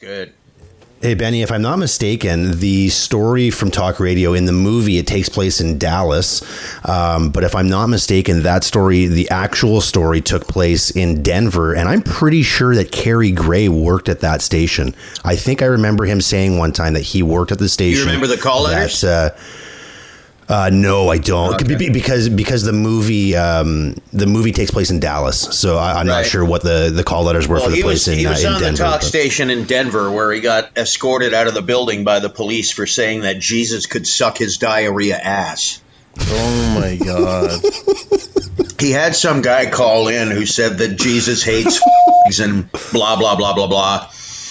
Good. Hey Benny, if I'm not mistaken, the story from Talk Radio in the movie it takes place in Dallas, um, but if I'm not mistaken, that story, the actual story, took place in Denver, and I'm pretty sure that Kerry Gray worked at that station. I think I remember him saying one time that he worked at the station. You remember the call letters? That, uh, uh, no, I don't, Okay. Be- because because the movie um, the movie takes place in Dallas, so I, I'm not sure what the, the call letters were Well, for the place was, in, he uh, was in on Denver. the talk but- station in Denver where he got escorted out of the building by the police for saying that Jesus could suck his diarrhea ass. Oh my god. He had some guy call in who said that Jesus hates and blah blah blah blah blah.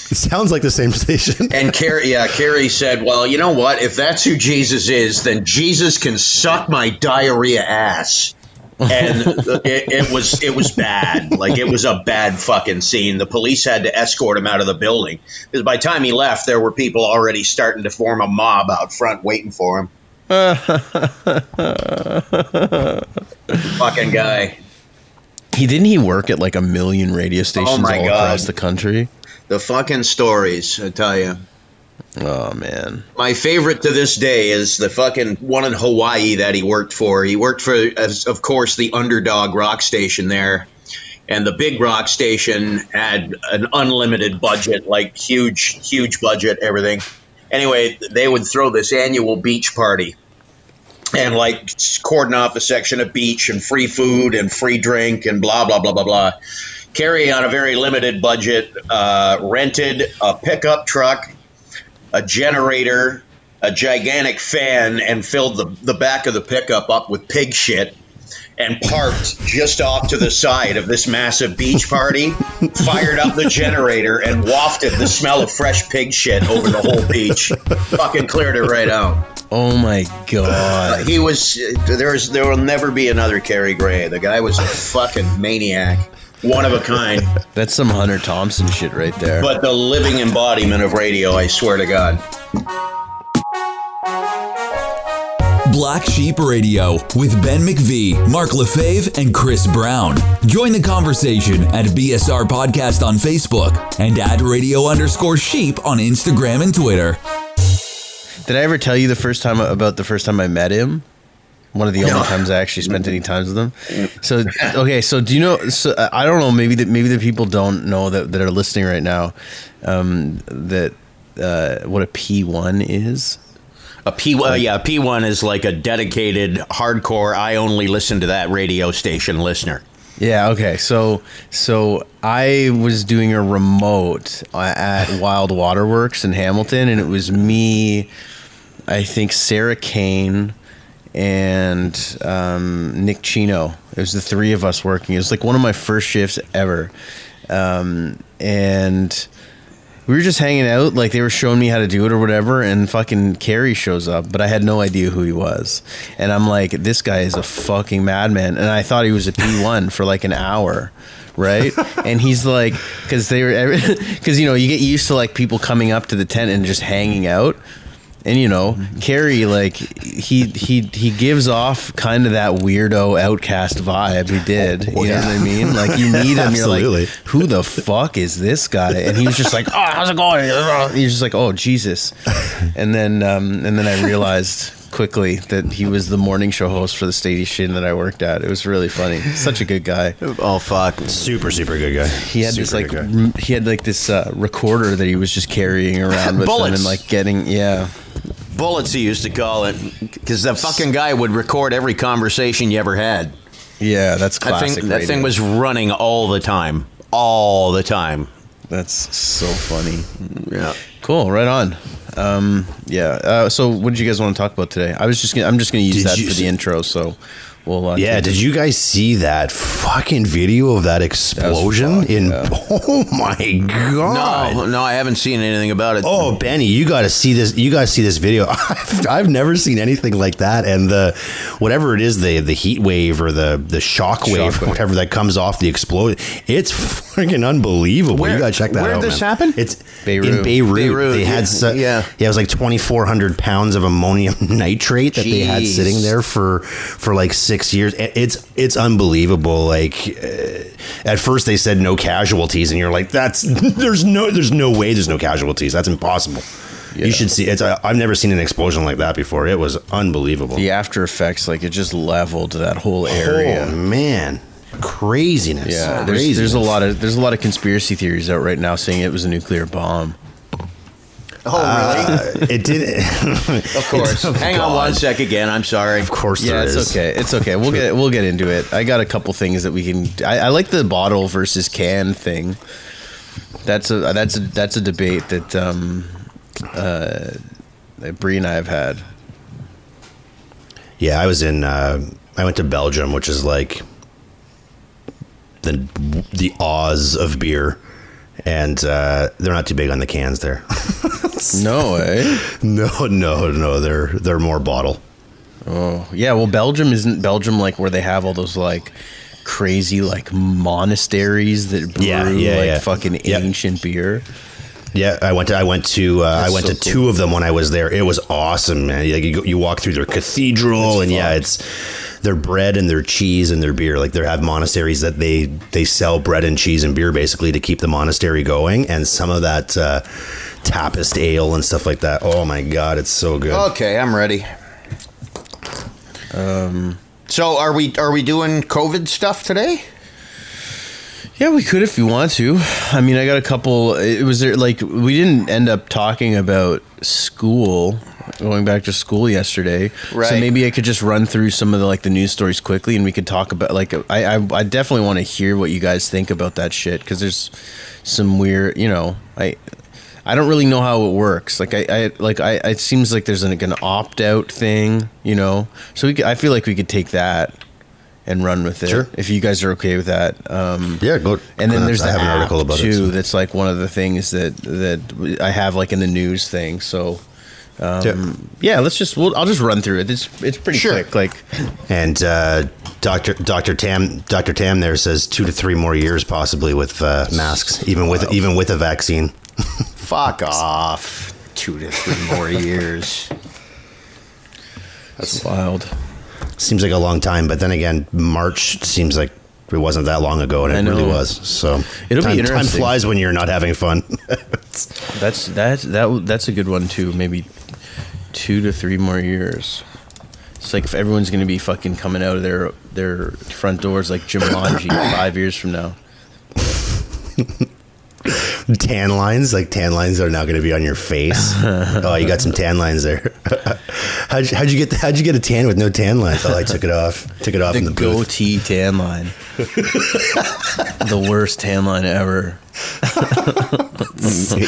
It sounds like the same station. And Carrie, yeah, Carrie said, "Well, you know what? If that's who Jesus is, then Jesus can suck my diarrhea ass." And it, it was it was bad. Like it was a bad fucking scene. The police had to escort him out of the building because by the time he left, there were people already starting to form a mob out front waiting for him. fucking guy. He didn't he work at like a million radio oh stations Oh all God. across the country? The fucking stories, I tell you. Oh man. My favorite to this day is the fucking one in Hawaii that he worked for. He worked for, as, of course, the underdog rock station there. And the big rock station had an unlimited budget, like huge, huge budget, everything. Anyway, they would throw this annual beach party and like cordon off a section of beach and free food and free drink and blah, blah, blah, blah, blah. Carrie, on a very limited budget, uh, rented a pickup truck a generator, a gigantic fan, and filled the, the back of the pickup up with pig shit and parked just off to the side of this massive beach party, fired up the generator and wafted the smell of fresh pig shit over the whole beach. Fucking cleared it right out. Oh my god. He was there's there will never be another Cary Gray. The guy was a fucking maniac. One of a kind. That's some Hunter Thompson shit right there. But the living embodiment of radio, I swear to God. Black Sheep Radio with Ben McVee, Mark Lefebvre, and Chris Brown. Join the conversation at BSR Podcast on Facebook and at radio underscore sheep on Instagram and Twitter. Did I ever tell you the first time about the first time I met him? One of the only No. times I actually spent any time with them. So okay, so do you know? So uh, I don't know. Maybe that maybe the people don't know that that are listening right now um, that uh, what a P one is. A P, uh, yeah, P one is like a dedicated hardcore. I only listen to that radio station listener. Yeah. Okay. So so I was doing a remote uh, at Wild Waterworks in Hamilton, and it was me, I think Sarah Kane, and um, Nick Chino. It was the three of us working. It was like one of my first shifts ever, um, and we were just hanging out. Like they were showing me how to do it or whatever, and fucking Carrie shows up, but I had no idea who he was. And I'm like, this guy is a fucking madman. And I thought he was a P1 for like an hour. Right, and he's like, because they were, because you know, you get used to like people coming up to the tent and just hanging out, and you know, Carrie like he he he gives off kind of that weirdo outcast vibe. He did, you know what I mean? Like you meet him, you're like, who the fuck is this guy? And he was just like, oh, how's it going? He's just like, oh, Jesus. And then, um, and then I realized quickly that he was the morning show host for the station that I worked at. It was really funny. Such a good guy. Oh fuck! Super, super good guy. He had this like, m- he had like this uh, recorder that he was just carrying around with him Bullets. and like getting, yeah. Bullets, he used to call it, because the fucking guy would record every conversation you ever had. Yeah, that's That classic. thing, that radio. thing was running all the time, all the time. That's so funny. Yeah. Cool, right on. Um, yeah. Uh, so, what did you guys want to talk about today? I was just gonna, I'm just going to use Did that you for the intro. So, we'll. Uh, Yeah, take did you guys see that fucking video of that explosion fucked, in yeah. Oh my god. No, no, I haven't seen anything about it. Oh, Benny, you got to see this. You got to see this video. I've, I've never seen anything like that. And the whatever it is, the the heat wave or the the shock wave, Shock or wave. whatever that comes off the explosion, it's freaking unbelievable. Where- you got to check that where out. Where did this man. happen? It's Beirut. in Beirut. Beirut, They had yeah, su- yeah. yeah, it was like twenty four hundred pounds of ammonium nitrate that they had sitting there for for like six six years. It's it's unbelievable. Like uh, at first they said no casualties, and you're like, that's there's no there's no way there's no casualties. That's impossible. You should see. It's I- I've never seen an explosion like that before. It was unbelievable. The after effects, like it just leveled that whole area. Oh man, craziness. Yeah, there's, Craziness. there's a lot of there's a lot of conspiracy theories out right now saying it was a nuclear bomb. Oh, really? It didn't. of course. Hang on one sec again. I'm sorry. Of course, Yeah, there it's is. okay. It's okay. We'll get we'll get into it. I got a couple things that we can. I, I like the bottle versus can thing. That's a that's a that's a debate that um uh that Bree and I have had. Yeah, I was in. Uh, I went to Belgium, which is like the the Oz of beer, and uh, they're not too big on the cans there. No way. no, no, no. They're they're more bottle. Oh yeah. Well, Belgium isn't Belgium like where they have all those like crazy like monasteries that brew Yeah, yeah, like yeah. fucking Yep. ancient beer. Yeah, I went to I went to uh, I went so to cool. two of them when I was there. It was awesome, man. Like you, go, you walk through their cathedral, and yeah, it's their bread and their cheese and their beer. Like they have monasteries that they they sell bread and cheese and beer basically to keep the monastery going, and some of that uh, Trappist ale and stuff like that. Oh my god, it's so good. Okay, I'm ready. Um. So are we are we doing COVID stuff today? Yeah, we could if you want to. I mean, I got a couple. It was there like we didn't end up talking about school, going back to school yesterday. Right. So maybe I could just run through some of the like the news stories quickly, and we could talk about like I I, I definitely want to hear what you guys think about that shit because there's some weird, you know, I. I don't really know how it works. Like I, I like I. It seems like there's an, like an opt out thing, you know. So we could, I feel like we could take that and run with it Sure. if you guys are okay with that. Um, Yeah, go. and then there's I the an article about too. it. so- That's like one of the things that that I have like in the news thing. So um, Yeah. yeah, let's just we'll, I'll just run through it. It's it's pretty Sure. quick. Like And uh, Doctor Doctor Tam Doctor Tam there says two to three more years possibly with uh, masks, even with even with a vaccine. Fuck off. Two to three more years. that's wild. Seems like a long time, but then again, March seems like it wasn't that long ago, and it really was. So It'll be time, interesting. Time flies when you're not having fun. That's that's that that's a good one too. Maybe two to three more years. It's like if everyone's gonna be fucking coming out of their their front doors like Jumanji five years from now. tan lines, like tan lines, are now going to be on your face. oh, you got some tan lines there. how'd, you, how'd you get how'd you get a tan with no tan lines? Oh, I took it off. Took it off in The the booth. goatee tan line. the worst tan line ever.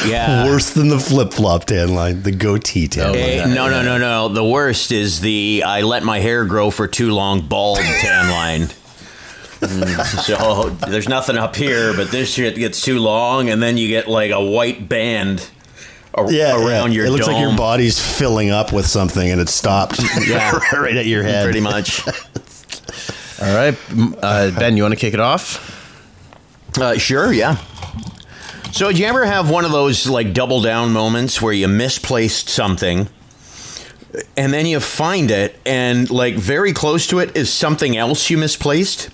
Yeah. Worse than the flip flop tan line, the goatee tan. Line. Eh, no, no, no, no. The worst is the I let my hair grow for too long bald tan line. Mm, so there's nothing up here, but this shit gets too long, and then you get like a white band ar- Yeah, around yeah. your It looks like your body's filling up with something, and it stopped. Yeah. right at your head. pretty much. All right, uh, Ben, you want to kick it off? Uh, sure, yeah. So, did you ever have one of those like double down moments where you misplaced something and then you find it and like very close to it is something else you misplaced?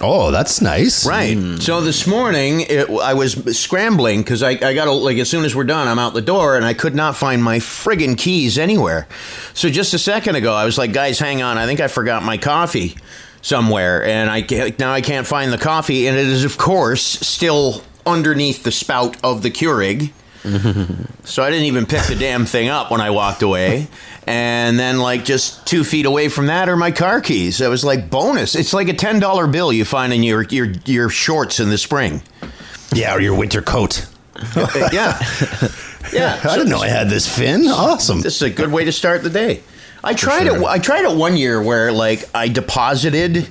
Oh, that's nice. Right. Hmm. So this morning it, I was scrambling because I, I got like as soon as we're done I'm out the door and I could not find my friggin' keys anywhere. So just a second ago I was like, guys, hang on, I think I forgot my coffee somewhere and I now I can't find the coffee and it is of course still underneath the spout of the Keurig. So I didn't even pick the damn thing up when I walked away. And then, like, just two feet away from that are my car keys. I was like, bonus. It's like a $10 bill you find in your, your, your shorts in the spring. Yeah, or your winter coat. yeah. Yeah. I didn't know I had this fin. Awesome. This is a good way to start the day. I tried it. I tried it one year where like I deposited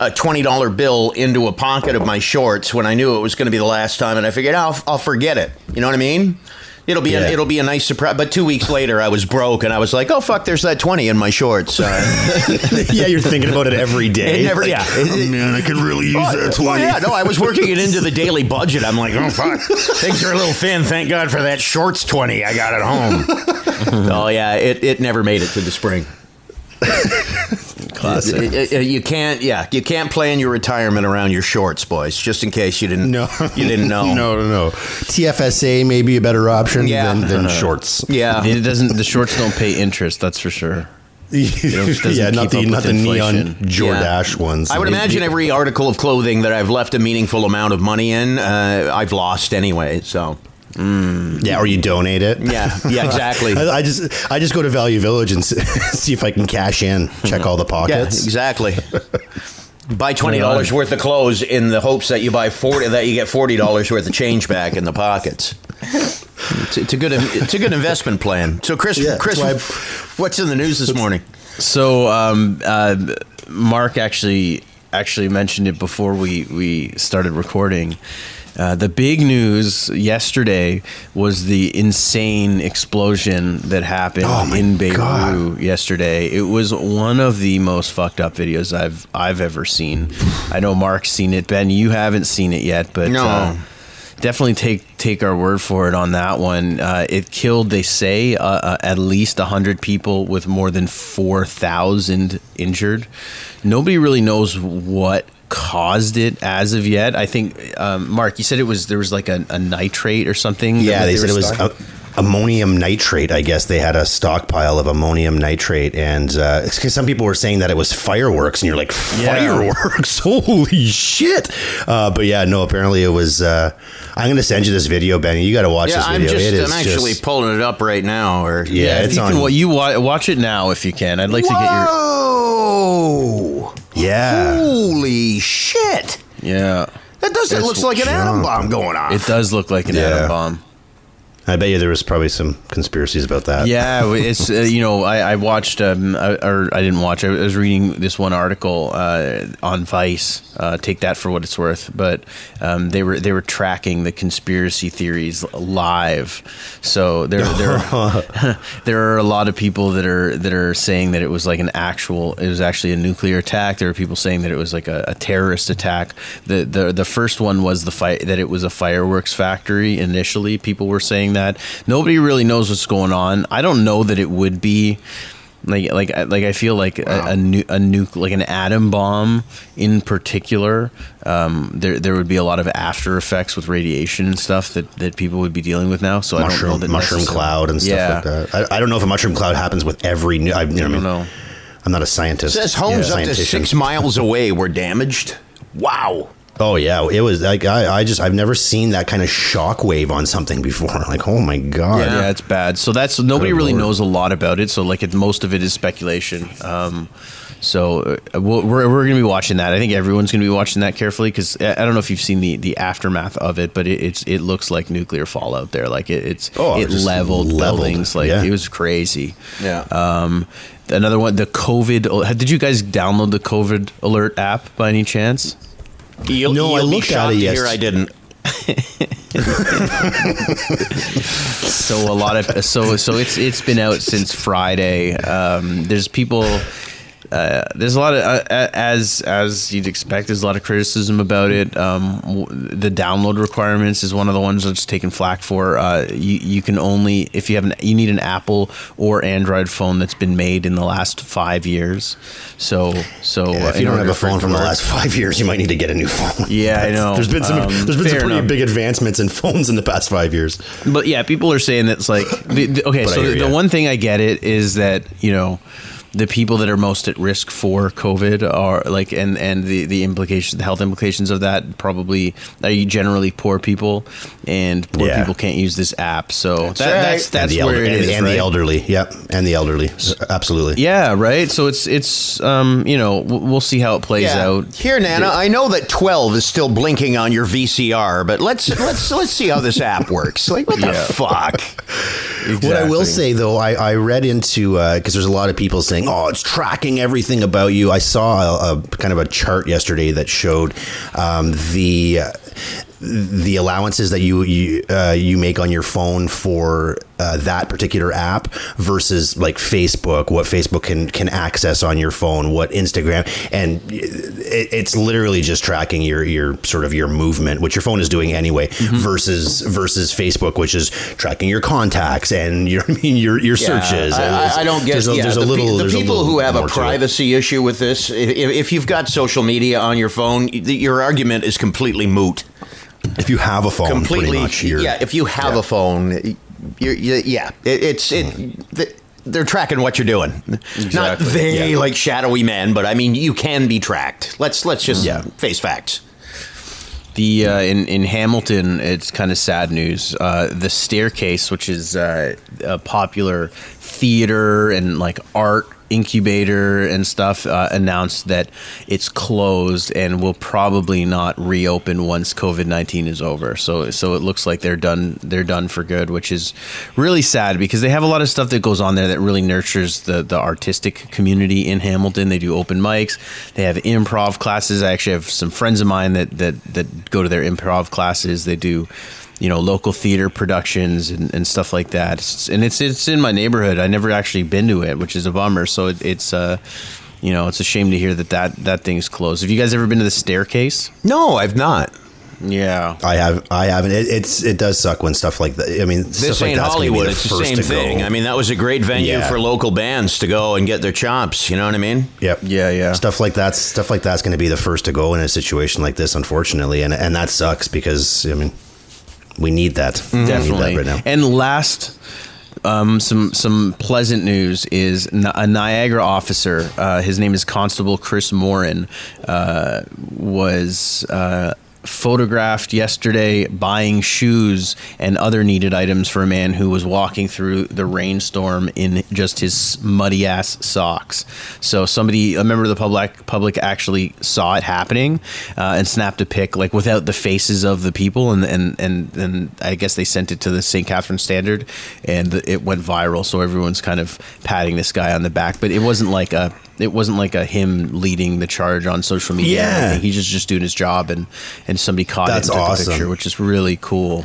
a twenty dollar bill into a pocket of my shorts when I knew it was going to be the last time, and I figured I'll I'll forget it. You know what I mean? It'll be Yeah. a, it'll be a nice surprise. But two weeks later, I was broke, and I was like, "Oh fuck, there's that twenty in my shorts." Uh, yeah, you're thinking about it every day. It never- Like, yeah. Oh, man, I could really use Oh, that well, 20. yeah, no, I was working it into the daily budget. I'm like, oh fuck, things are a little thin. Thank God for that shorts twenty I got at home. oh yeah, it, it never made it to the spring. You can't, yeah, you can't plan your retirement around your shorts, boys. Just in case you didn't, No, you didn't know. no, no, no. TFSA may be a better option Yeah. than, than shorts. Yeah, It doesn't. The shorts don't pay interest. That's for sure. yeah, not the not with the neon inflation. Jordache ones. I would imagine every article of clothing that I've left a meaningful amount of money in, uh, I've lost anyway. So Yeah, or you donate it. yeah, yeah, exactly. I, I just I just go to Value Village and s- see if I can cash in, check all the pockets. Yeah, pockets. exactly. buy twenty dollars worth of clothes in the hopes that you buy forty that you get forty dollars worth of change back in the pockets. It's, it's a good it's a good investment plan. So Chris, Yeah, Chris, that's what's in the news this morning? So um, uh, Mark actually actually mentioned it before we we started recording. Uh, the big news yesterday was the insane explosion that happened Oh in Beirut God. yesterday. It was one of the most fucked up videos I've I've ever seen. I know Mark's seen it. Ben, you haven't seen it yet, but No. uh, definitely take take our word for it on that one. Uh, it killed, they say, uh, uh, at least hundred people, with more than four thousand injured. Nobody really knows what caused it as of yet. I think, um, Mark, you said it was there was like a, a nitrate or something. Yeah, that they said it was a, ammonium nitrate. I guess they had a stockpile of ammonium nitrate, and because some people were saying that it was fireworks, and you're like, Yeah. fireworks? Holy shit! Uh, but yeah, no. Apparently, it was. Uh, I'm going to send you this video, Benny. You got to watch Yeah, this I'm just it is I'm actually just- pulling it up right now. Or yeah, if it's you on. can, well, you wa- watch it now if you can. I'd like to get your Whoa! Yeah, Holy shit! yeah. That does. It It's looks like an atom bomb going off. It does look like an Yeah. atom bomb. I bet you there was probably some conspiracies about that. Yeah, it's uh, you know I, I watched um, I, or I didn't watch. I was reading this one article uh, on Vice. Uh, take that for what it's worth. But um, they were they were tracking the conspiracy theories live. So there there there are a lot of people that are that are saying that it was like an actual. It was actually a nuclear attack. There are people saying that it was like a, a terrorist attack. The the the first one was the fight that it was a fireworks factory. Initially, people were saying that nobody really knows what's going on. I don't know that it would be like like like I feel like a, a, nu- a nuke like an atom bomb in particular. Um, there there would be a lot of after effects with radiation and stuff that, that people would be dealing with now. So I don't know that mushroom cloud and stuff yeah. like that. I, I don't know if a mushroom cloud happens with every new. I, you know, I I mean, don't know. I'm not a scientist. It says homes Yeah, up to six miles away were damaged. Wow. Oh yeah, it was like I, I just I've never seen that kind of shock wave on something before. Like oh my god. Yeah. it's bad. So that's nobody Good really lord. knows a lot about it. So like it, most of it is speculation. Um, so uh, we'll- we're we're gonna be watching that. I think everyone's gonna be watching that carefully because I I don't know if you've seen the, the aftermath of it, but it, it's it looks like nuclear fallout there. Like it, it's Oh, it leveled, leveled. buildings. Like Yeah. it was crazy. Yeah. Um, another one, the COVID. Did you guys download the COVID alert app by any chance? You'll, No, I you'll be looked at it, to yes. hear I didn't. so a lot of so so it's it's been out since Friday. Um, there's people. Uh, there's a lot of uh, as as you'd expect. There's a lot of criticism about it. Um, w- the download requirements is one of the ones that's taken flack for. Uh, you you can only if you have an you need an Apple or Android phone that's been made in the last five years. So so Yeah, if you don't have a phone from the last five years, you might need to get a new phone. Yeah, I know. There's been some. Um, there's been some pretty enough. big advancements in phones in the past five years. But yeah, people are saying that's like the, the- okay. But so the, the one thing I get it is that you know the people that are most at risk for COVID are like and and the the implications, the health implications of that probably are generally poor people, and poor Yeah. people can't use this app. So that, right. that's that's and the, where elder, it and, is, and right? the elderly. Yep, and the elderly. Absolutely. Yeah, right. So it's it's um you know we'll see how it plays Yeah. out. Here, Nana, I know that twelve is still blinking on your VCR, but let's let's let's see how this app works. Like, what the Yeah. fuck? What I will say though, I, I read into because there's a lot of people saying, "Oh, it's tracking everything about you." I saw a, a kind of a chart yesterday that showed um, the. The allowances that you you, uh, you make on your phone for uh, that particular app versus like Facebook, what Facebook can can access on your phone, what Instagram, and it, it's literally just tracking your your sort of your movement, which your phone is doing anyway, Mm-hmm. versus versus Facebook, which is tracking your contacts and your I mean your your searches. I, I- don't get. There's a, yeah, there's a the, pe- little the there's a people little who have a more to it. privacy issue with this. If, if you've got social media on your phone, your argument is completely moot. If you have a phone, completely. much, yeah, if you have yeah. a phone, you're, you yeah, it, it's it. th- they're tracking what you're doing. Not they Yeah. like shadowy men, but I mean you can be tracked. Let's let's just Yeah. face facts. The uh, in in Hamilton, it's kind of sad news. Uh, the Staircase, which is uh, a popular theater and like art incubator and stuff, uh, announced that it's closed and will probably not reopen once COVID nineteen is over. So so it looks like they're done. They're done for good, which is really sad because they have a lot of stuff that goes on there that really nurtures the the artistic community in Hamilton. They do open mics. They have improv classes. I actually have some friends of mine that that that go to their improv classes. They do you know local theater productions and, and stuff like that It's- and it's it's in my neighborhood i never actually been to it which is a bummer so it, it's uh you know it's a shame to hear that that that thing's closed have you guys ever been to the staircase No, I've not. yeah I have, I haven't. It, it's it does suck when stuff like that. I mean, This stuff like ain't that's Hollywood. the It's the same thing. I mean, that was a great venue Yeah. for local bands to go and get their chops. You know what I mean? Yep. Yeah, yeah. Stuff like that. Stuff like that's going to be the first to go in a situation like this, unfortunately, and and that sucks because I mean, we need that. We need definitely that right now. and last um, some some pleasant news is a Niagara officer. Uh, his name is Constable Chris Morin. Uh, was uh, photographed yesterday buying shoes and other needed items for a man who was walking through the rainstorm in just his muddy ass socks. So somebody, a member of the public, public actually saw it happening uh, and snapped a pic like without the faces of the people, and and and and I guess they sent it to the St. Catharines Standard, and it went viral. So everyone's kind of patting this guy on the back, but it wasn't like a. It wasn't like a him leading the charge on social media. Yeah. he's just just doing his job, and and somebody caught That's it and took awesome. a picture, which is really cool.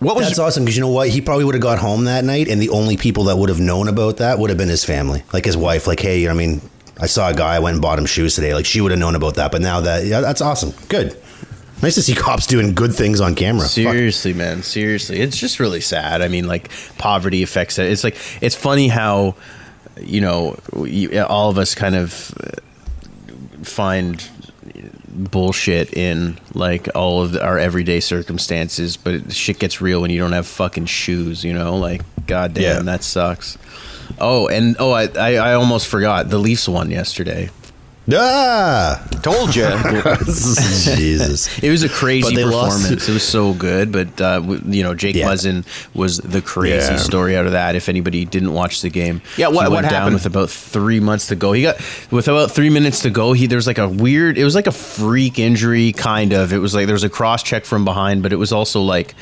What was That's awesome because you know what? He probably would have got home that night, and the only people that would have known about that would have been his family, like his wife. Like, hey, I mean, I saw a guy. I went and bought him shoes today. Like, she would have known about that. But now that, yeah, that's awesome. Good. Nice to see cops doing good things on camera. Fuck. Seriously, man. Seriously, it's just really sad. I mean, like poverty affects it. It's like it's funny how you know you, all of us kind of find bullshit in like all of our everyday circumstances, but shit gets real when you don't have fucking shoes. You know, like goddamn, Yeah. that sucks. Oh, and oh, I, I I almost forgot the Leafs won yesterday. Ah, told you? Jesus. It was a crazy But they lost. performance. It was so good, but uh, you know, Jake Yeah. Muzzin was the crazy Yeah. story out of that. If anybody didn't watch the game, Yeah, what- he what down happened? with about three months to go. He got with about three minutes to go. He there was like a weird. It was like a freak injury, kind of. It was like there was a cross check from behind, but it was also like,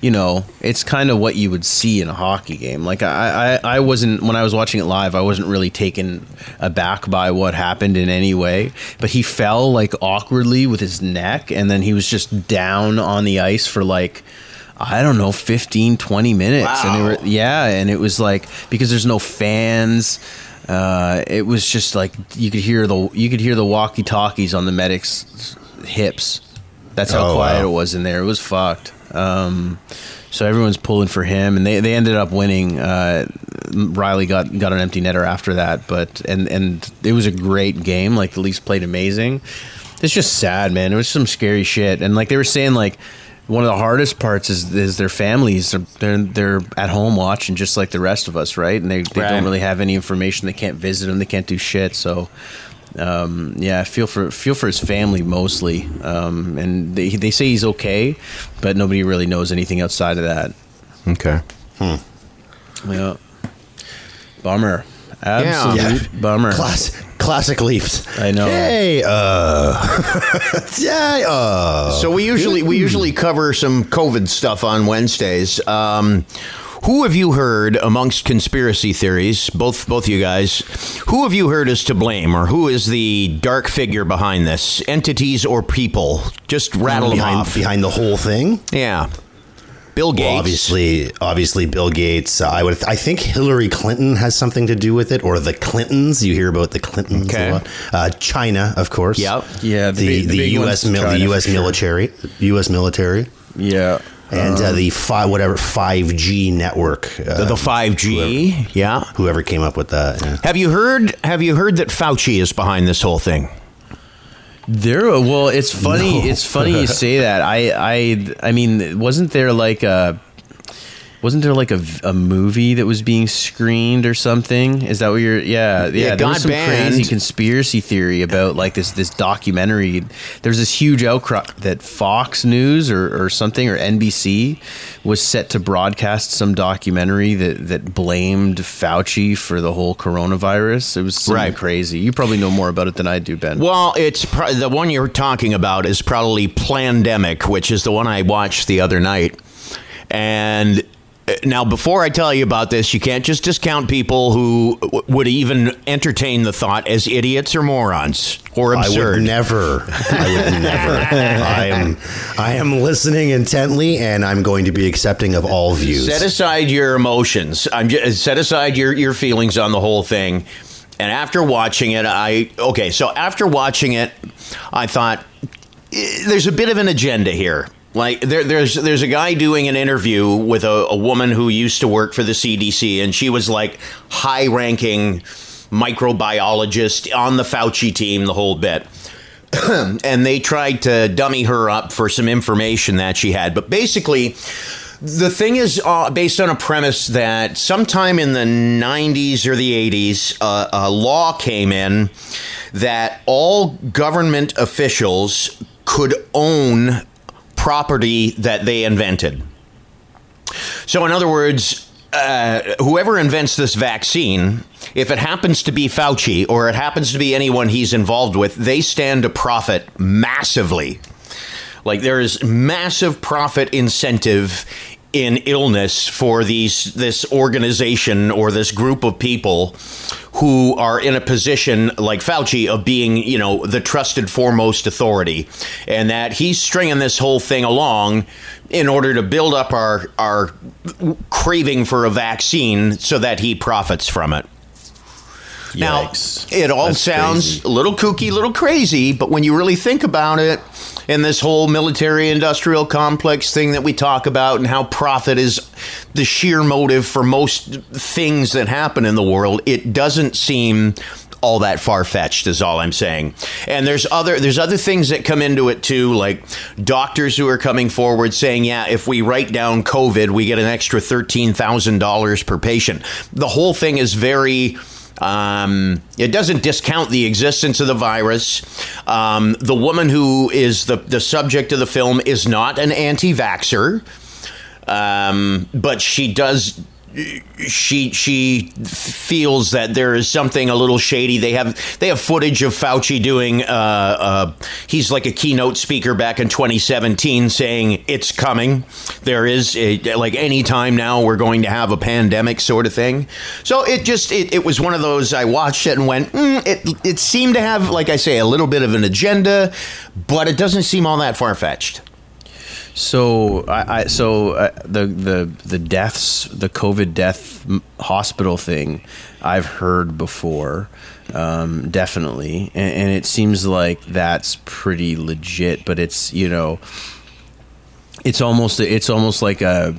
you know, it's kind of what you would see in a hockey game. Like I, I, I wasn't when I was watching it live. I wasn't really taken aback by what happened in any way. But he fell like awkwardly with his neck, and then he was just down on the ice for like. I don't know, 15, 20 minutes. And they were, Wow. yeah, and it was like because there's no fans. Uh, it was just like you could hear the you could hear the walkie talkies on the medics' hips. That's how Oh, quiet wow. it was in there. It was fucked. Um, so everyone's pulling for him, and they, they ended up winning. Uh, Riley got got an empty netter after that, but and and it was a great game. Like the Leafs played amazing. It's just sad, man. It was some scary shit, and like they were saying, like one of the hardest parts is is their families. They're they're at home watching just like the rest of us, right? And they, they Right. don't really have any information. They can't visit them. They can't do shit. So um, yeah, feel for feel for his family mostly. Um, and they they say he's okay, but nobody really knows anything outside of that. okay. Yeah, bummer, absolute Yeah. bummer. Class, classic Leafs. I know. Hey, uh, yeah, uh. So we usually we usually cover some COVID stuff on Wednesdays. Um, Who have you heard amongst conspiracy theories, both both you guys? Who have you heard is to blame, or who is the dark figure behind this? Entities or people? Just rattle them behind off. behind the whole thing. Yeah. Bill Gates. Well, obviously, obviously, Bill Gates. Uh, I would. I think Hillary Clinton has something to do with it, or the Clintons. You hear about the Clintons Okay. a lot. Uh, China, of course. Yep. Yeah, the The big- the, the U.S. one's Mil- the U.S. for sure. military, U.S. military, Yeah. And uh, the fi- whatever five G network. Uh, The, the 5G. Yeah. whoever came up with that. yeah. Have you heard have you heard that Fauci is behind this whole thing? There, well, it's funny. It's funny you say that. I, I, I mean, wasn't there like a, wasn't there like a, a movie that was being screened or something? Is that what you're? Yeah, yeah. there was some banned. crazy conspiracy theory about like this this documentary. There's this huge outcry that Fox News or, or something or NBC was set to broadcast some documentary that that blamed Fauci for the whole coronavirus. It was Right. crazy. You probably know more about it than I do, Ben. Well, it's pro- the one you're talking about is probably Plandemic, which is the one I watched the other night. And now, before I tell you about this, you can't just discount people who w- would even entertain the thought as idiots or morons or I absurd. would never. I would never. I am. I am listening intently, and I'm going to be accepting of all views. Set aside your emotions. I'm just, set aside your your feelings on the whole thing. And after watching it, I okay. So after watching it, I thought eh, there's a bit of an agenda here. Like there, there's there's a guy doing an interview with a, a woman who used to work for the CDC, and she was like high ranking microbiologist on the Fauci team, the whole bit and they tried to dummy her up for some information that she had. But basically, the thing is uh, based on a premise that sometime in the 90s or the 80s, uh, a law came in that all government officials could own property that they invented. So, in other words, uh, whoever invents this vaccine, if it happens to be Fauci or it happens to be anyone he's involved with, they stand to profit massively. Like there is massive profit incentive in illness for these this organization or this group of people who are in a position like Fauci of being, you know, the trusted foremost authority and that he's stringing this whole thing along in order to build up our our craving for a vaccine so that he profits from it. Now, it all That's sounds crazy. a little kooky, a little crazy, but when you really think about it, and this whole military industrial complex thing that we talk about, and how profit is the sheer motive for most things that happen in the world, it doesn't seem all that far fetched is all I'm saying. And there's other there's other things that come into it too, like doctors who are coming forward saying, yeah, if we write down COVID, we get an extra thirteen thousand dollars per patient. The whole thing is very um, it doesn't discount the existence of the virus. Um, the woman who is the, the subject of the film is not an anti vaxxer, um, but she does. She she feels that there is something a little shady. They have they have footage of Fauci doing. Uh, uh, he's like a keynote speaker back in 2017, saying it's coming. There is a, like any time now we're going to have a pandemic sort of thing. So it just it, it was one of those. I watched it and went. Mm, it it seemed to have like I say a little bit of an agenda, but it doesn't seem all that far fetched. So I, I so uh, the the the deaths, the COVID death hospital thing, I've heard before, um, definitely, and, and it seems like that's pretty legit. But it's you know, it's almost it's almost like a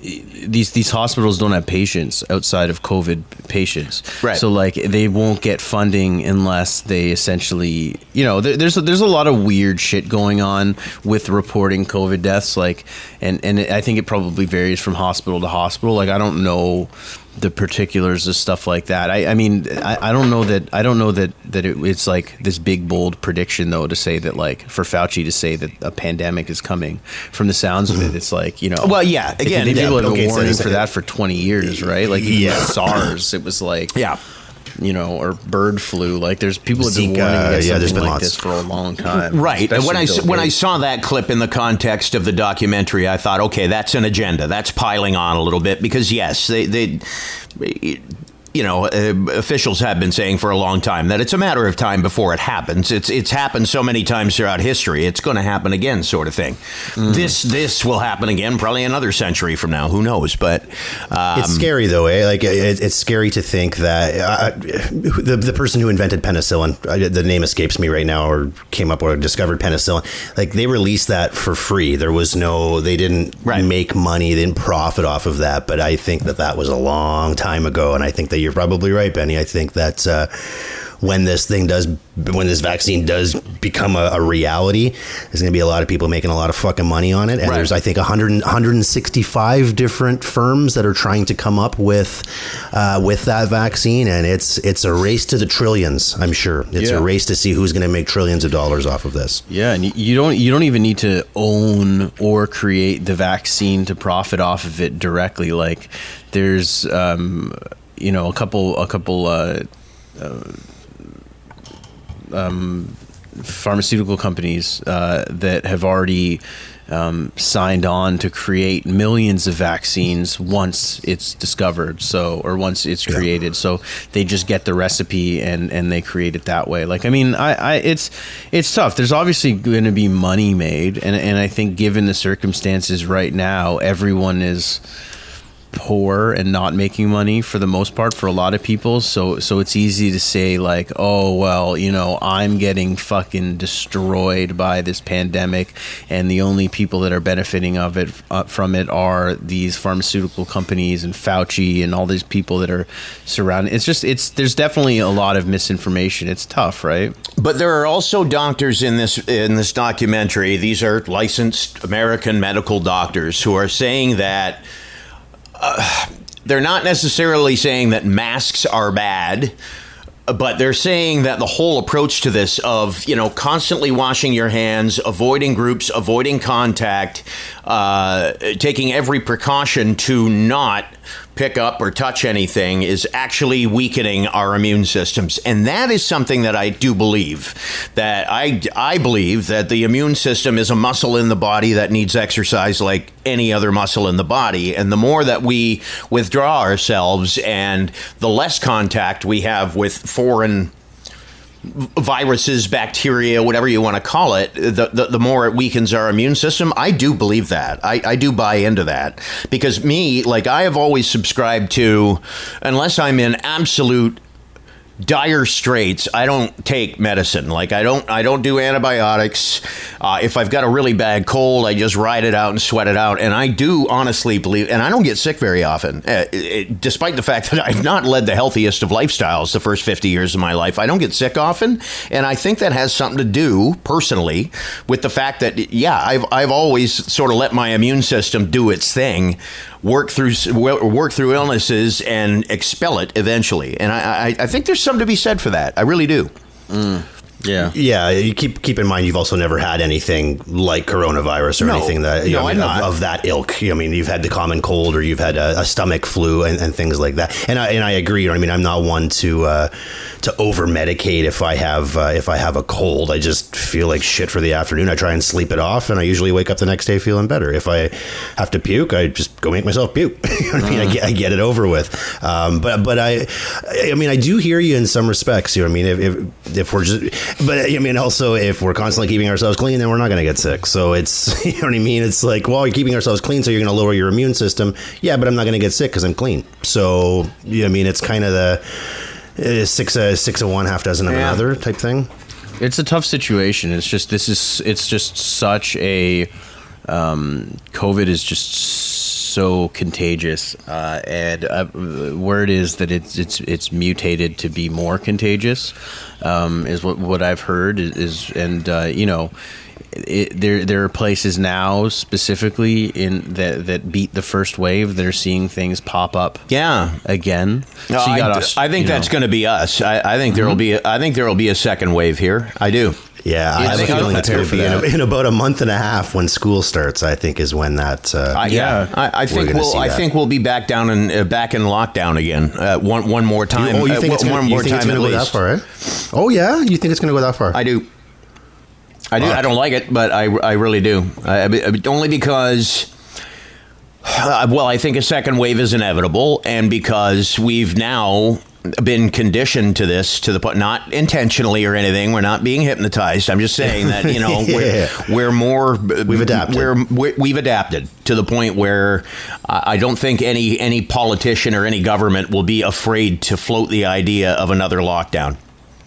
these these hospitals don't have patients outside of COVID patients, Right. So like they won't get funding unless they essentially, you know, there, there's a, there's a lot of weird shit going on with reporting COVID deaths. Like, and and I think it probably varies from hospital to hospital. Like, I don't know the particulars of stuff like that. I, I mean, I, I don't know that I don't know that that it, it's like this big bold prediction though to say that like for Fauci to say that a pandemic is coming. From the sounds of it, it's like you know. Well, yeah, again, they yeah, people have been warning for that for twenty years, right? Like even Yeah. SARS, it was like Yeah. You know, or bird flu. Like there's people have been Zika, warning yeah, against the's something been like lots. this for a long time. Right. And when I Especially when I saw that clip in the context of the documentary, I thought, okay, that's an agenda. That's piling on a little bit because yes, they they you know, uh, officials have been saying for a long time that it's a matter of time before it happens. It's it's happened so many times throughout history. It's going to happen again, sort of thing. This this will happen again, probably another century from now. Who knows? But um, It's scary though, eh? Like it, it's scary to think that uh, the the person who invented penicillin, the name escapes me right now, or came up or discovered penicillin, like they released that for free. There was no, they didn't Right. make money, they didn't profit off of that. But I think that that was a long time ago, and I think that you're probably right, Benny. I think that. Uh, when this thing does, when this vaccine does become a, a reality, there's going to be a lot of people making a lot of fucking money on it. And Right. there's, I think, 100, 165 different firms that are trying to come up with uh, with that vaccine, and it's it's a race to the trillions. I'm sure it's Yeah. a race to see who's going to make trillions of dollars off of this. Yeah, and you don't you don't even need to own or create the vaccine to profit off of it directly. Like there's um, you know a couple a couple uh, uh, um, pharmaceutical companies uh, that have already um, signed on to create millions of vaccines once it's discovered so or once it's created. So they just get the recipe and and they create it that way. Like i mean i, I it's it's tough. There's obviously going to be money made and and i think given the circumstances right now everyone is poor and not making money for the most part for a lot of people. So so it's easy to say like oh well you know i'm getting fucking destroyed by this pandemic and the only people that are benefiting of it uh, from it are these pharmaceutical companies and Fauci and all these people that are surrounding it's just it's there's definitely a lot of misinformation. It's tough right? But there are also doctors in this in this documentary. These are licensed American medical doctors who are saying that they're not necessarily saying that masks are bad. But they're saying that the whole approach to this of, you know, constantly washing your hands, avoiding groups, avoiding contact, uh, taking every precaution to not pick up or touch anything is actually weakening our immune systems. And that is something that I do believe. That I, I believe that the immune system is a muscle in the body that needs exercise like any other muscle in the body. And the more that we withdraw ourselves and the less contact we have with foreign viruses, bacteria, whatever you want to call it, the, the, the more it weakens our immune system. I do believe that. I, I do buy into that. Because me, like, I have always subscribed to, unless I'm in absolute dire straits i don't take medicine. Like i don't i don't do antibiotics. Uh, if i've got a really bad cold i just ride it out and sweat it out. And i do honestly believe and i don't get sick very often. Uh, it, despite the fact that i've not led the healthiest of lifestyles the first 50 years of my life i don't get sick often. And i think that has something to do personally with the fact that yeah i've, I've always sort of let my immune system do its thing work through work through illnesses and expel it eventually. And I, I, I think there's something to be said for that. I really do. Mm. Yeah Yeah, you keep keep in mind you've also never had anything like coronavirus or No. anything that you No, know, I I'm mean, not. of, of that ilk. I mean, you've had the common cold or you've had a, a stomach flu and, and things like that. And I and I agree. You know, I mean, I'm not one to uh, to over medicate if I have uh, if I have a cold. I just feel like shit for the afternoon. I try and sleep it off, and I usually wake up the next day feeling better. If I have to puke, I just go make myself puke. you know what I mean? I get, I get it over with. Um, but but I I mean, I do hear you in some respects. You know, I mean, if if, if we're just, but I mean, also if we're constantly keeping ourselves clean, then we're not going to get sick. So it's you know what I mean. It's like, well, you're keeping ourselves clean, so you're going to lower your immune system. Yeah, but I'm not going to get sick because I'm clean. So you know, I mean, it's kind of the uh, six uh, six of one, half dozen of Yeah. another type thing. it's a tough situation. It's just this is it's just such a um, COVID is just so contagious, uh, and uh, word is that it's it's it's mutated to be more contagious. Um, is what what I've heard is, is and uh, you know. It, there, there are places now specifically in that that beat the first wave that are seeing things pop up Yeah. again. No, you I, got Aus- I think that's going to be us. I, I think there will be. I think there will be a second wave here. I do. Yeah, I, I have a feeling it's going to be in, that. in about a month and a half when school starts. I think is when that. Uh, I, yeah, Yeah. I, I think we'll. I that. think we'll be back down in uh, back in lockdown again. Uh, one one more time. oh, you Uh, think it's one going more to time at go that least. far? Eh? Oh yeah, you think it's going to go that far? I do. I do. I don't like it, but I, I really do. I, I mean, only because. uh, well, I think a second wave is inevitable, and because we've now been conditioned to this to the point, not intentionally or anything. We're not being hypnotized. I'm just saying that you know Yeah. we're, we're more We've adapted. We're, we're we've adapted to the point where I I don't think any any politician or any government will be afraid to float the idea of another lockdown.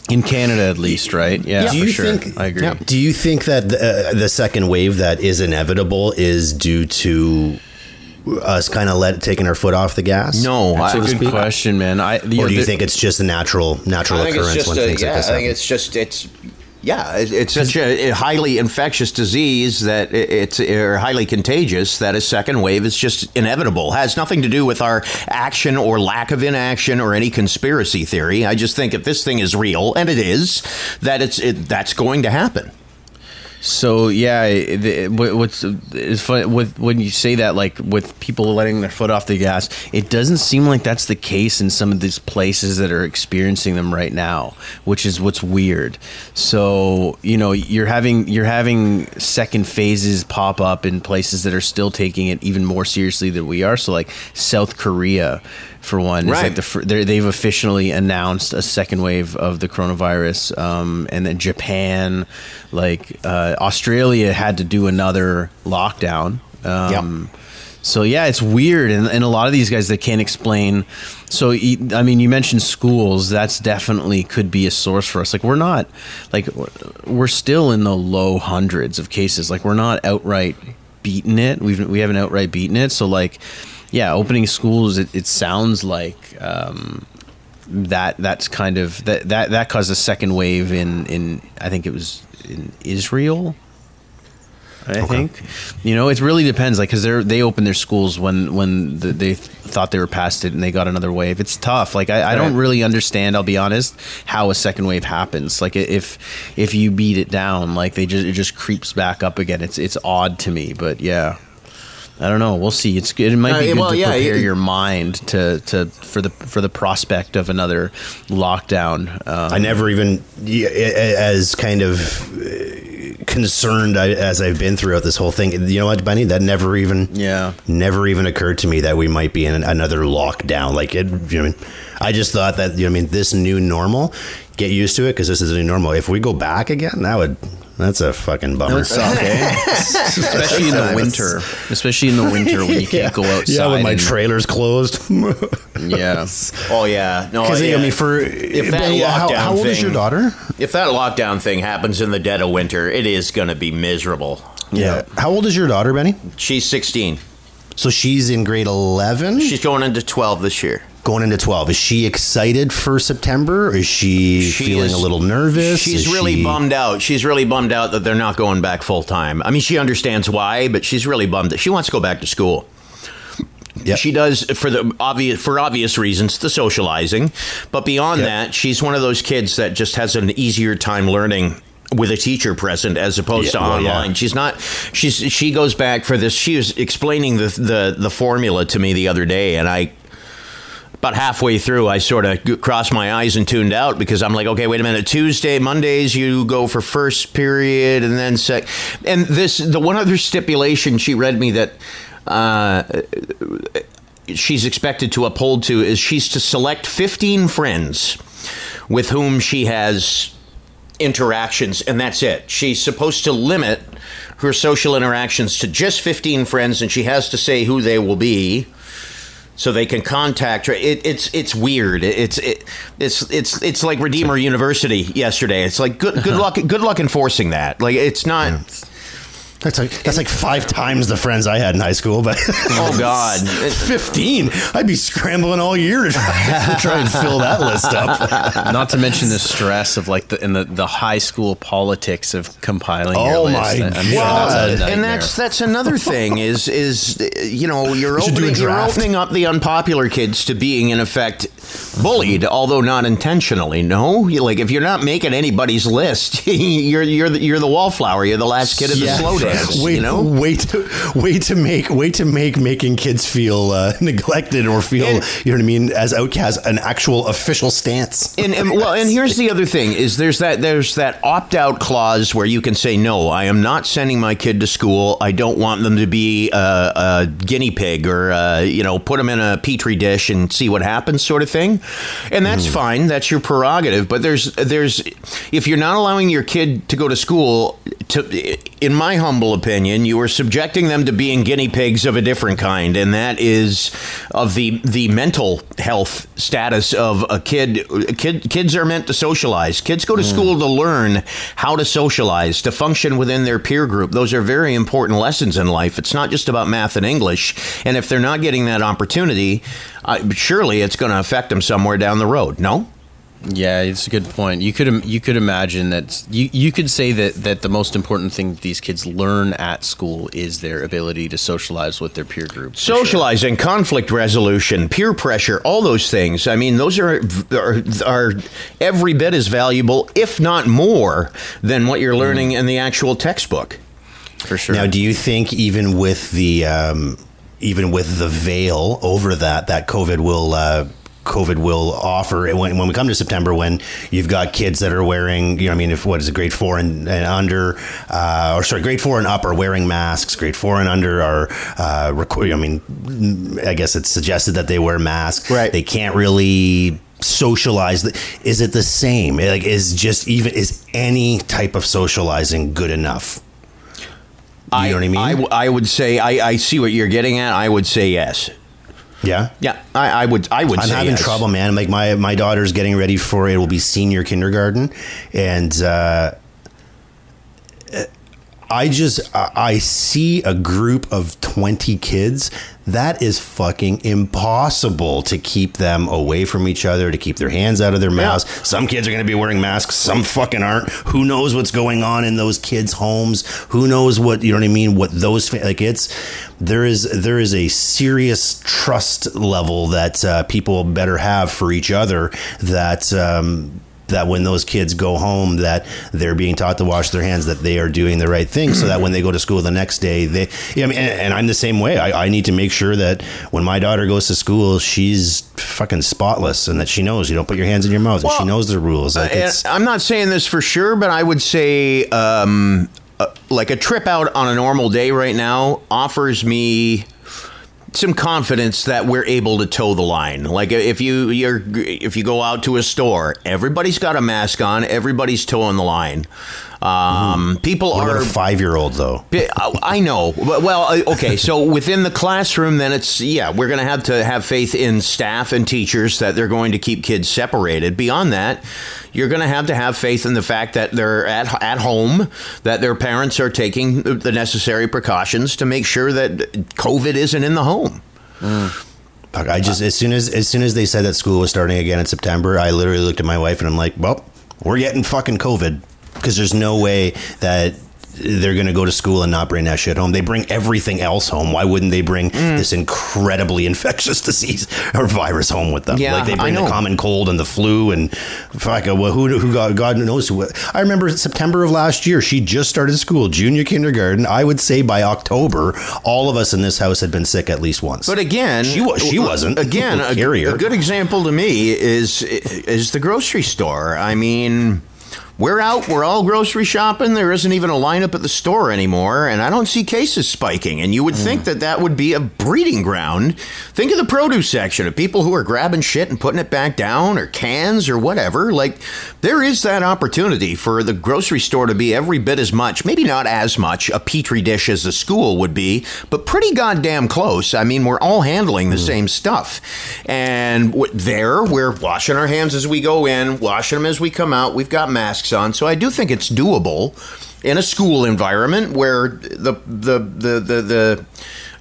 In Canada, at least, right? Yeah, do for sure. think? I agree. Do you think that the, uh, the second wave that is inevitable is due to us kind of let taking our foot off the gas? No, That's I- a good speak? question, man. I, Or do you think it's just a natural natural occurrence when things like this happen? it's just it's yeah, it- it's such a, a highly infectious disease that it- it's or highly contagious that a second wave is just inevitable. Has nothing to do with our action or lack of inaction or any conspiracy theory. I just think if this thing is real, and it is, that it's it, that's going to happen. So yeah, what's is fun with when you say that, like with people letting their foot off the gas, it doesn't seem like that's the case in some of these places that are experiencing them right now, which is what's weird. So you know, you're having you're having second phases pop up in places that are still taking it even more seriously than we are. So like South Korea, for one, Right. like the they're- they've officially announced a second wave of the coronavirus, um, and then Japan, like uh, Australia, had to do another lockdown. Um, So yeah, it's weird, and, and a lot of these guys they can't explain. So I mean, you mentioned schools. That's definitely could be a source for us. Like we're not, like we're still in the low hundreds of cases. Like we're not outright beaten it. We've we haven't outright beaten it. So like, yeah, opening schools. It, it sounds like um, that. That's kind of that that that caused a second wave in in I think it was in Israel. I think, you know, it really depends. Like, because they they opened their schools when when the, they thought they were past it, and they got another wave. It's tough. Like, I, I don't really understand. I'll be honest, how a second wave happens. Like, if if you beat it down, like they just it just creeps back up again. It's it's odd to me, but yeah. I don't know. We'll see. It's good. It might be Uh, good well, to yeah, prepare it- your mind to, to for the for the prospect of another lockdown. Um, I never even, as kind of uh, concerned as I've been throughout this whole thing. You know what, Benny? That never even, Yeah. never even occurred to me that we might be in another lockdown. Like, it, you know, I mean, I just thought that you know, I mean, this new normal, get used to it because this is a new normal. If we go back again, that would, that's a fucking bummer. especially in the winter. Especially in the winter when you can't go outside. Yeah, when my and- trailer's closed. yeah. Oh yeah, no. Because yeah. I mean, for If that Benny, how, lockdown how old is your daughter? if that lockdown thing happens in the dead of winter, it is going to be miserable. Yeah. How old is your daughter, Benny? She's 16. So she's in grade eleven. She's going into 12 this year. Going into 12 is she excited for september is she, She feeling is- a little nervous She's Is really she- bummed out. She's really bummed out that they're not going back full time. I mean, she understands why, but she's really bummed. That she wants to go back to school. Yep. She does for the obvious for obvious reasons, the socializing. But beyond Yep. that, she's one of those kids that just has an easier time learning with a teacher present as opposed Yeah, to well, yeah. online. She's not she's she goes back for this. She was explaining the the the formula to me the other day and I about halfway through, I sort of crossed my eyes and tuned out because I'm like, okay, wait a minute. Tuesday, Mondays, you go for first period, and then sec. And this, the one other stipulation she read me that uh, she's expected to uphold to is she's to select 15 friends with whom she has interactions, and that's it. She's supposed to limit her social interactions to just 15 friends, and she has to say who they will be so they can contact her. It, it's it's weird. It's it, it's it's it's like Redeemer University yesterday. It's like good good uh-huh. luck good luck enforcing that. Like it's not. That's like that's like five times the friends I had in high school. But Oh, God. fifteen! I'd be scrambling all year to try, to try and fill that list up. Not to mention the stress of like the in the, the high school politics of compiling. Oh your my list. I'm sure God. that's and that's that's another thing is is uh, you know you're should opening, you're opening up the unpopular kids to being in effect bullied, although not intentionally. No, like if you're not making anybody's list, you're you're the, you're the wallflower. You're the last kid of the slow dance. Wait, you know. way to way to make way to make making kids feel uh, neglected or feel And- you know what I mean as outcasts an actual official stance. And, and well, and here's the other thing: is there's that there's that opt out clause where you can say no. I am not sending my kid to school. I don't want them to be a, a guinea pig or uh, you know put them in a petri dish and see what happens, sort of thing. And that's fine. That's your prerogative. But there's there's if you're not allowing your kid to go to school, to in my humble opinion, you are subjecting them to being guinea pigs of a different kind, and that is of the the mental health status of a kid. Kid kids are meant to socialize. Kids go to school to learn how to socialize, to function within their peer group. Those are very important lessons in life. It's not just about math and English. And if they're not getting that opportunity, uh, surely it's going to affect them somewhere down the road. No. Yeah, it's a good point. You could you could imagine that you you could say that that the most important thing that these kids learn at school is their ability to socialize with their peer group. for sure. Socializing, conflict resolution, peer pressure, all those things. I mean, those are, are are every bit as valuable, if not more, than what you're learning in the actual textbook. for sure. Now, do you think even with the um, even with the veil over that that COVID will uh, COVID will offer when, when we come to September when you've got kids that are wearing you know I mean if what is it grade four and, and under uh, or sorry grade four and up are wearing masks grade four and under are uh, requ- I mean I guess it's suggested that they wear masks Right. they can't really socialize is it the same like is just even is any type of socializing good enough you know what I mean? I, w- I would say I, I see what you're getting at. I would say yes. Yeah. Yeah, I, I would. I would. I'm having yes. trouble, man. Like my my daughter's getting ready for it will be senior kindergarten, and uh, I just I see a group of twenty kids. That is fucking impossible to keep them away from each other, to keep their hands out of their mouths. Some kids are going to be wearing masks, some fucking aren't. Who knows what's going on in those kids' homes? Who knows what you know what I mean? What those like it's there is there is a serious trust level that uh, people better have for each other. That um, that when those kids go home that they're being taught to wash their hands that they are doing the right thing so that when they go to school the next day they yeah, I mean, and, and I'm the same way. I, I need to make sure that when my daughter goes to school she's fucking spotless and that she knows you don't put your hands in your mouth and she knows the rules. Like I'm not saying this for sure, but I would say, um, uh, like a trip out on a normal day right now offers me some confidence that we're able to toe the line. Like if you you're if you go out to a store, everybody's got a mask on, everybody's toeing the line. Um, People what are five year old though I know. Well, uh, okay. So within the classroom, then it's yeah, we're going to have to have faith in staff and teachers that they're going to keep kids separated. Beyond that, you're going to have to have faith in the fact that they're at at home, that their parents are taking the necessary precautions to make sure that COVID isn't in the home. Fuck, I just as soon as as soon as they said that school was starting again in September, I literally looked at my wife and I'm like, "Well, we're getting fucking COVID because there's no way that they're going to go to school and not bring that shit home. They bring everything else home. Why wouldn't they bring Mm. this incredibly infectious disease or virus home with them? Yeah, like they bring the common cold and the flu and fuck. uh, Well, who who got God knows who. I remember September of last year. She just started school, junior kindergarten. I would say by October, all of us in this house had been sick at least once. But again, She wa- she wasn't. Again, a, Carrier. a good example to me is is the grocery store. I mean, we're out, we're all grocery shopping. There isn't even a lineup at the store anymore, and I don't see cases spiking. And you would think that that would be a breeding ground. Think of the produce section of people who are grabbing shit and putting it back down, or cans, or whatever. Like, there is that opportunity for the grocery store to be every bit as much, maybe not as much, a petri dish as the school would be, but pretty goddamn close. I mean, we're all handling the hmm. same stuff. And w- there, we're washing our hands as we go in, washing them as we come out. We've got masks on. So I do think it's doable. in a school environment where the the the the, the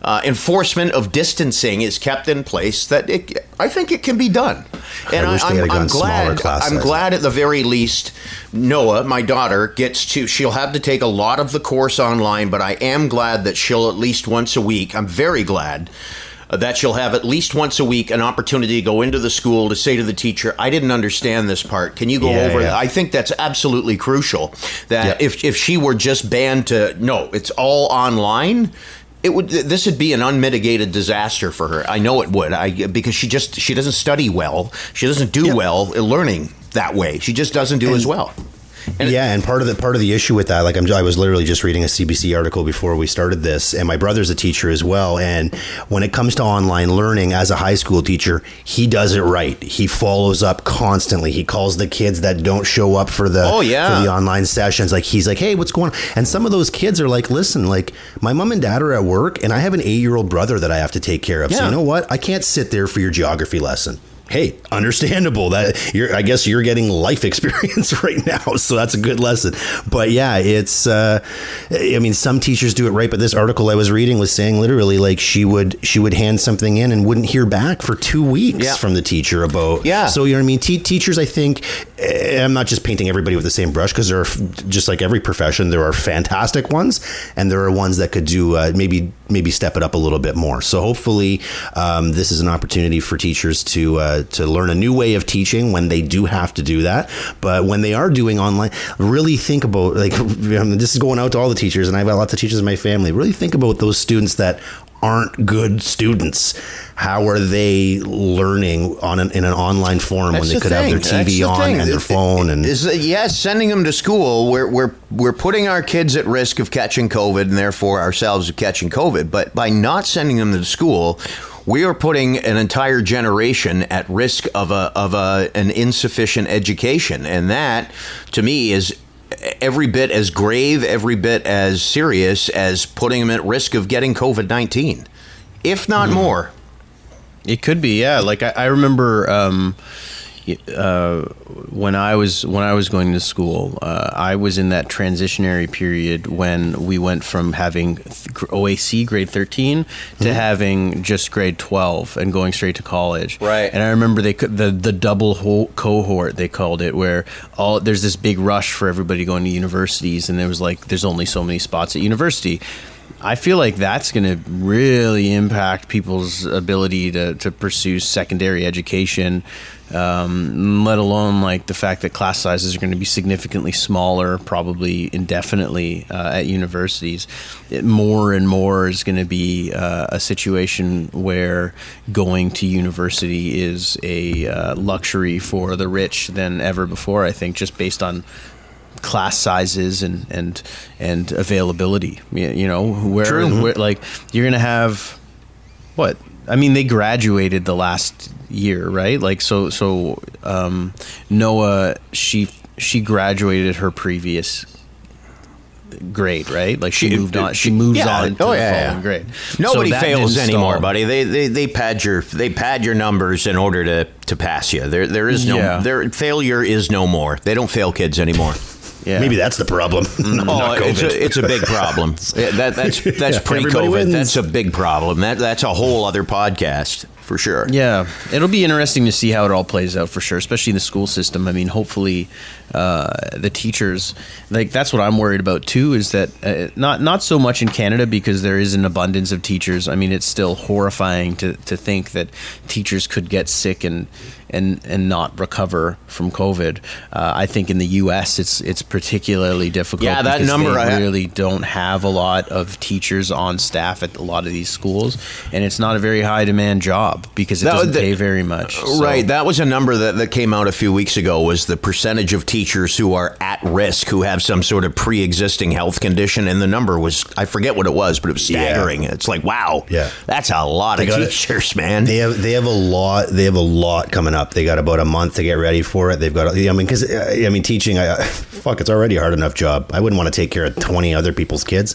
uh, enforcement of distancing is kept in place, that it, I think it can be done. And I am had gone smaller glad. class I'm glad at the very least, Noah, my daughter, gets to. She'll have to take a lot of the course online, but I am glad that she'll at least once a week. I'm very glad Uh, that she'll have at least once a week an opportunity to go into the school to say to the teacher, "I didn't understand this part. Can you go Yeah, over?" yeah. that?" I think that's absolutely crucial. That Yep. if if she were just banned to no, it's all online. It would. This would be an unmitigated disaster for her. I know it would. I because she just she doesn't study well. She doesn't do well learning that way. She just doesn't do as well. And- yeah, and part of the part of the issue with that, like I'm, I was literally just reading a CBC article before we started this, and my brother's a teacher as well. And when it comes to online learning, as a high school teacher, he does it right. He follows up constantly. He calls the kids that don't show up for the Oh, yeah. for the online sessions. Like he's like, hey, what's going on? And some of those kids are like, listen, like my mom and dad are at work, and I have an eight year old brother that I have to take care of. So you know what? I can't sit there for your geography lesson. Hey, understandable that you're. I guess you're getting life experience right now, so that's a good lesson. But yeah, it's. Uh, I mean, some teachers do it right, but this article I was reading was saying literally like she would she would hand something in and wouldn't hear back for two weeks Yeah. from the teacher about. Yeah. So you know what I mean? Te- teachers, I think, eh, I'm not just painting everybody with the same brush because there are just like every profession, there are fantastic ones, and there are ones that could do uh, maybe maybe step it up a little bit more. So hopefully, um, this is an opportunity for teachers to uh, to learn a new way of teaching when they do have to do that. But when they are doing online, really think about like this is going out to all the teachers, and I've got lots of teachers in my family. Really think about those students that aren't good students. How are they learning on an, in an online forum when they the could have their TV the on thing. and their phone and is yes, sending them to school. We're we're we're putting our kids at risk of catching COVID and therefore ourselves of catching COVID. But by not sending them to school. We are putting an entire generation at risk of a of a an insufficient education, and that, to me, is every bit as grave, every bit as serious as putting them at risk of getting COVID nineteen, if not more. It could be, yeah. Like I, I remember um, uh, when I was when I was going to school, uh, I was in that transitionary period when we went from having th- OAC grade thirteen to having just grade twelve and going straight to college. Right. And I remember they the the double ho- cohort they called it, where all there's this big rush for everybody going to universities, and there was like there's only so many spots at university. I feel like that's going to really impact people's ability to, to pursue secondary education, um, let alone like the fact that class sizes are going to be significantly smaller, probably indefinitely uh, at universities. It, more and more is going to be uh, a situation where going to university is a uh, luxury for the rich than ever before. I think just based on class sizes and and and availability. You know, where, where like you're gonna have what? I mean, they graduated the last year, right? Like so so um, Noah she she graduated her previous grade, right? Like she, She- moved on. She moves Yeah. on to Oh, the yeah, following yeah. grade. Nobody So fails anymore, stall. buddy. They, they they pad your they pad your numbers in order to to pass you. There there is no Yeah. there failure is no more. They don't fail kids anymore. Yeah. maybe that's the problem. oh, it's a, it's a big problem. Yeah, that that's that's Yeah, pre-COVID. That's a big problem. That that's a whole other podcast for sure. Yeah, it'll be interesting to see how it all plays out for sure, especially in the school system. I mean, hopefully, uh, the teachers like that's what I'm worried about too. Is that uh, not not so much in Canada because there is an abundance of teachers. I mean, it's still horrifying to, to think that teachers could get sick and and and not recover from COVID. Uh, I think in the U.S. it's it's particularly difficult. Yeah, that number they I- really don't have a lot of teachers on staff at a lot of these schools, and it's not a very high demand job because it That- doesn't that- pay very much. So- Right, that was a number that, that came out a few weeks ago was the percentage of teachers who are at risk who have some sort of pre-existing health condition and the number was I forget what it was, but it was Yeah. staggering. It's like, wow. Yeah. That's a lot They of teachers, man. They have they have a lot they have a lot coming up. They got about a month to get ready for it. They've got I mean because I mean teaching I fuck it's already a hard enough job. I wouldn't want to take care of twenty other people's kids.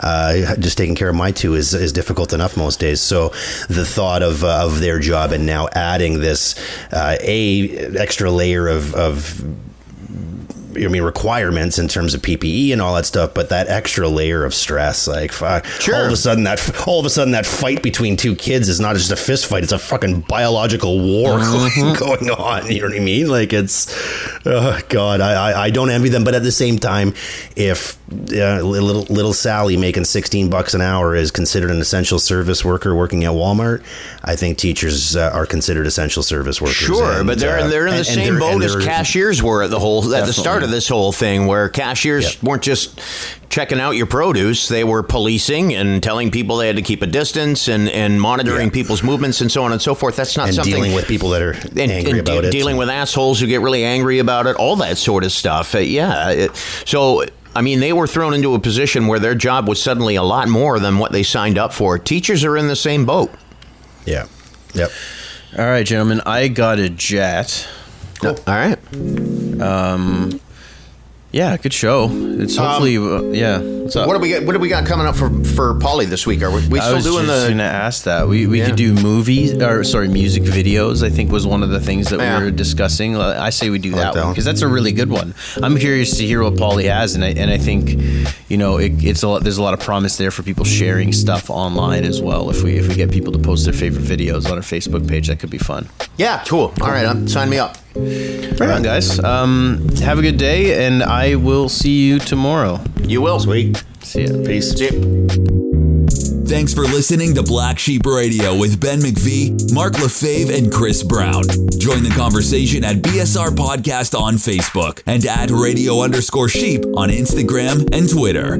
Uh, just taking care of my two is is difficult enough most days. So the thought of uh, of their job and now adding this uh, a extra layer of of I mean, requirements in terms of PPE and all that stuff, but that extra layer of stress, like, fuck, Sure. all of a sudden that, all of a sudden that fight between two kids is not just a fist fight; it's a fucking biological war going on. You know what I mean? Like, it's, oh God, I, I, I don't envy them, but at the same time, if uh, little little Sally making sixteen bucks an hour is considered an essential service worker working at Walmart, I think teachers uh, are considered essential service workers. Sure, and, but they're uh, they're in the and- and same they're- boat as cashiers were at the whole at the start. Of this whole thing, where cashiers Yep. weren't just checking out your produce; they were policing and telling people they had to keep a distance and and monitoring Yeah. people's movements and so on and so forth. That's not and something dealing with people that are and, angry and de- about it. dealing with assholes who get really angry about it, all that sort of stuff. Uh, yeah, it- so. I mean, they were thrown into a position where their job was suddenly a lot more than what they signed up for. Teachers are in the same boat. yeah, yep. All right, gentlemen, I got a jet. Cool. All right. Yeah, good show. It's hopefully, uh, yeah. What's up? What do we got? What do we got coming up for for Polly this week? Are we, we I still was doing just the? gonna ask that. We we Yeah. could do movies or sorry, music videos. I think was one of the things that Yeah. we were discussing. I say we do like that that one because that's a really good one. I'm curious to hear what Paulie has, and I and I think, you know, it, it's a lot, there's a lot of promise there for people sharing stuff online as well. If we if we get people to post their favorite videos on our Facebook page, that could be fun. Yeah, cool. All right, um, sign me up. Right on, guys. Um, have a good day, and I will see you tomorrow. You will. Sweet. See ya. Peace. See ya. Thanks for listening to Black Sheep Radio with Ben McVee, Mark LaFave, and Chris Brown. Join the conversation at BSR Podcast on Facebook and at radio underscore sheep on Instagram and Twitter.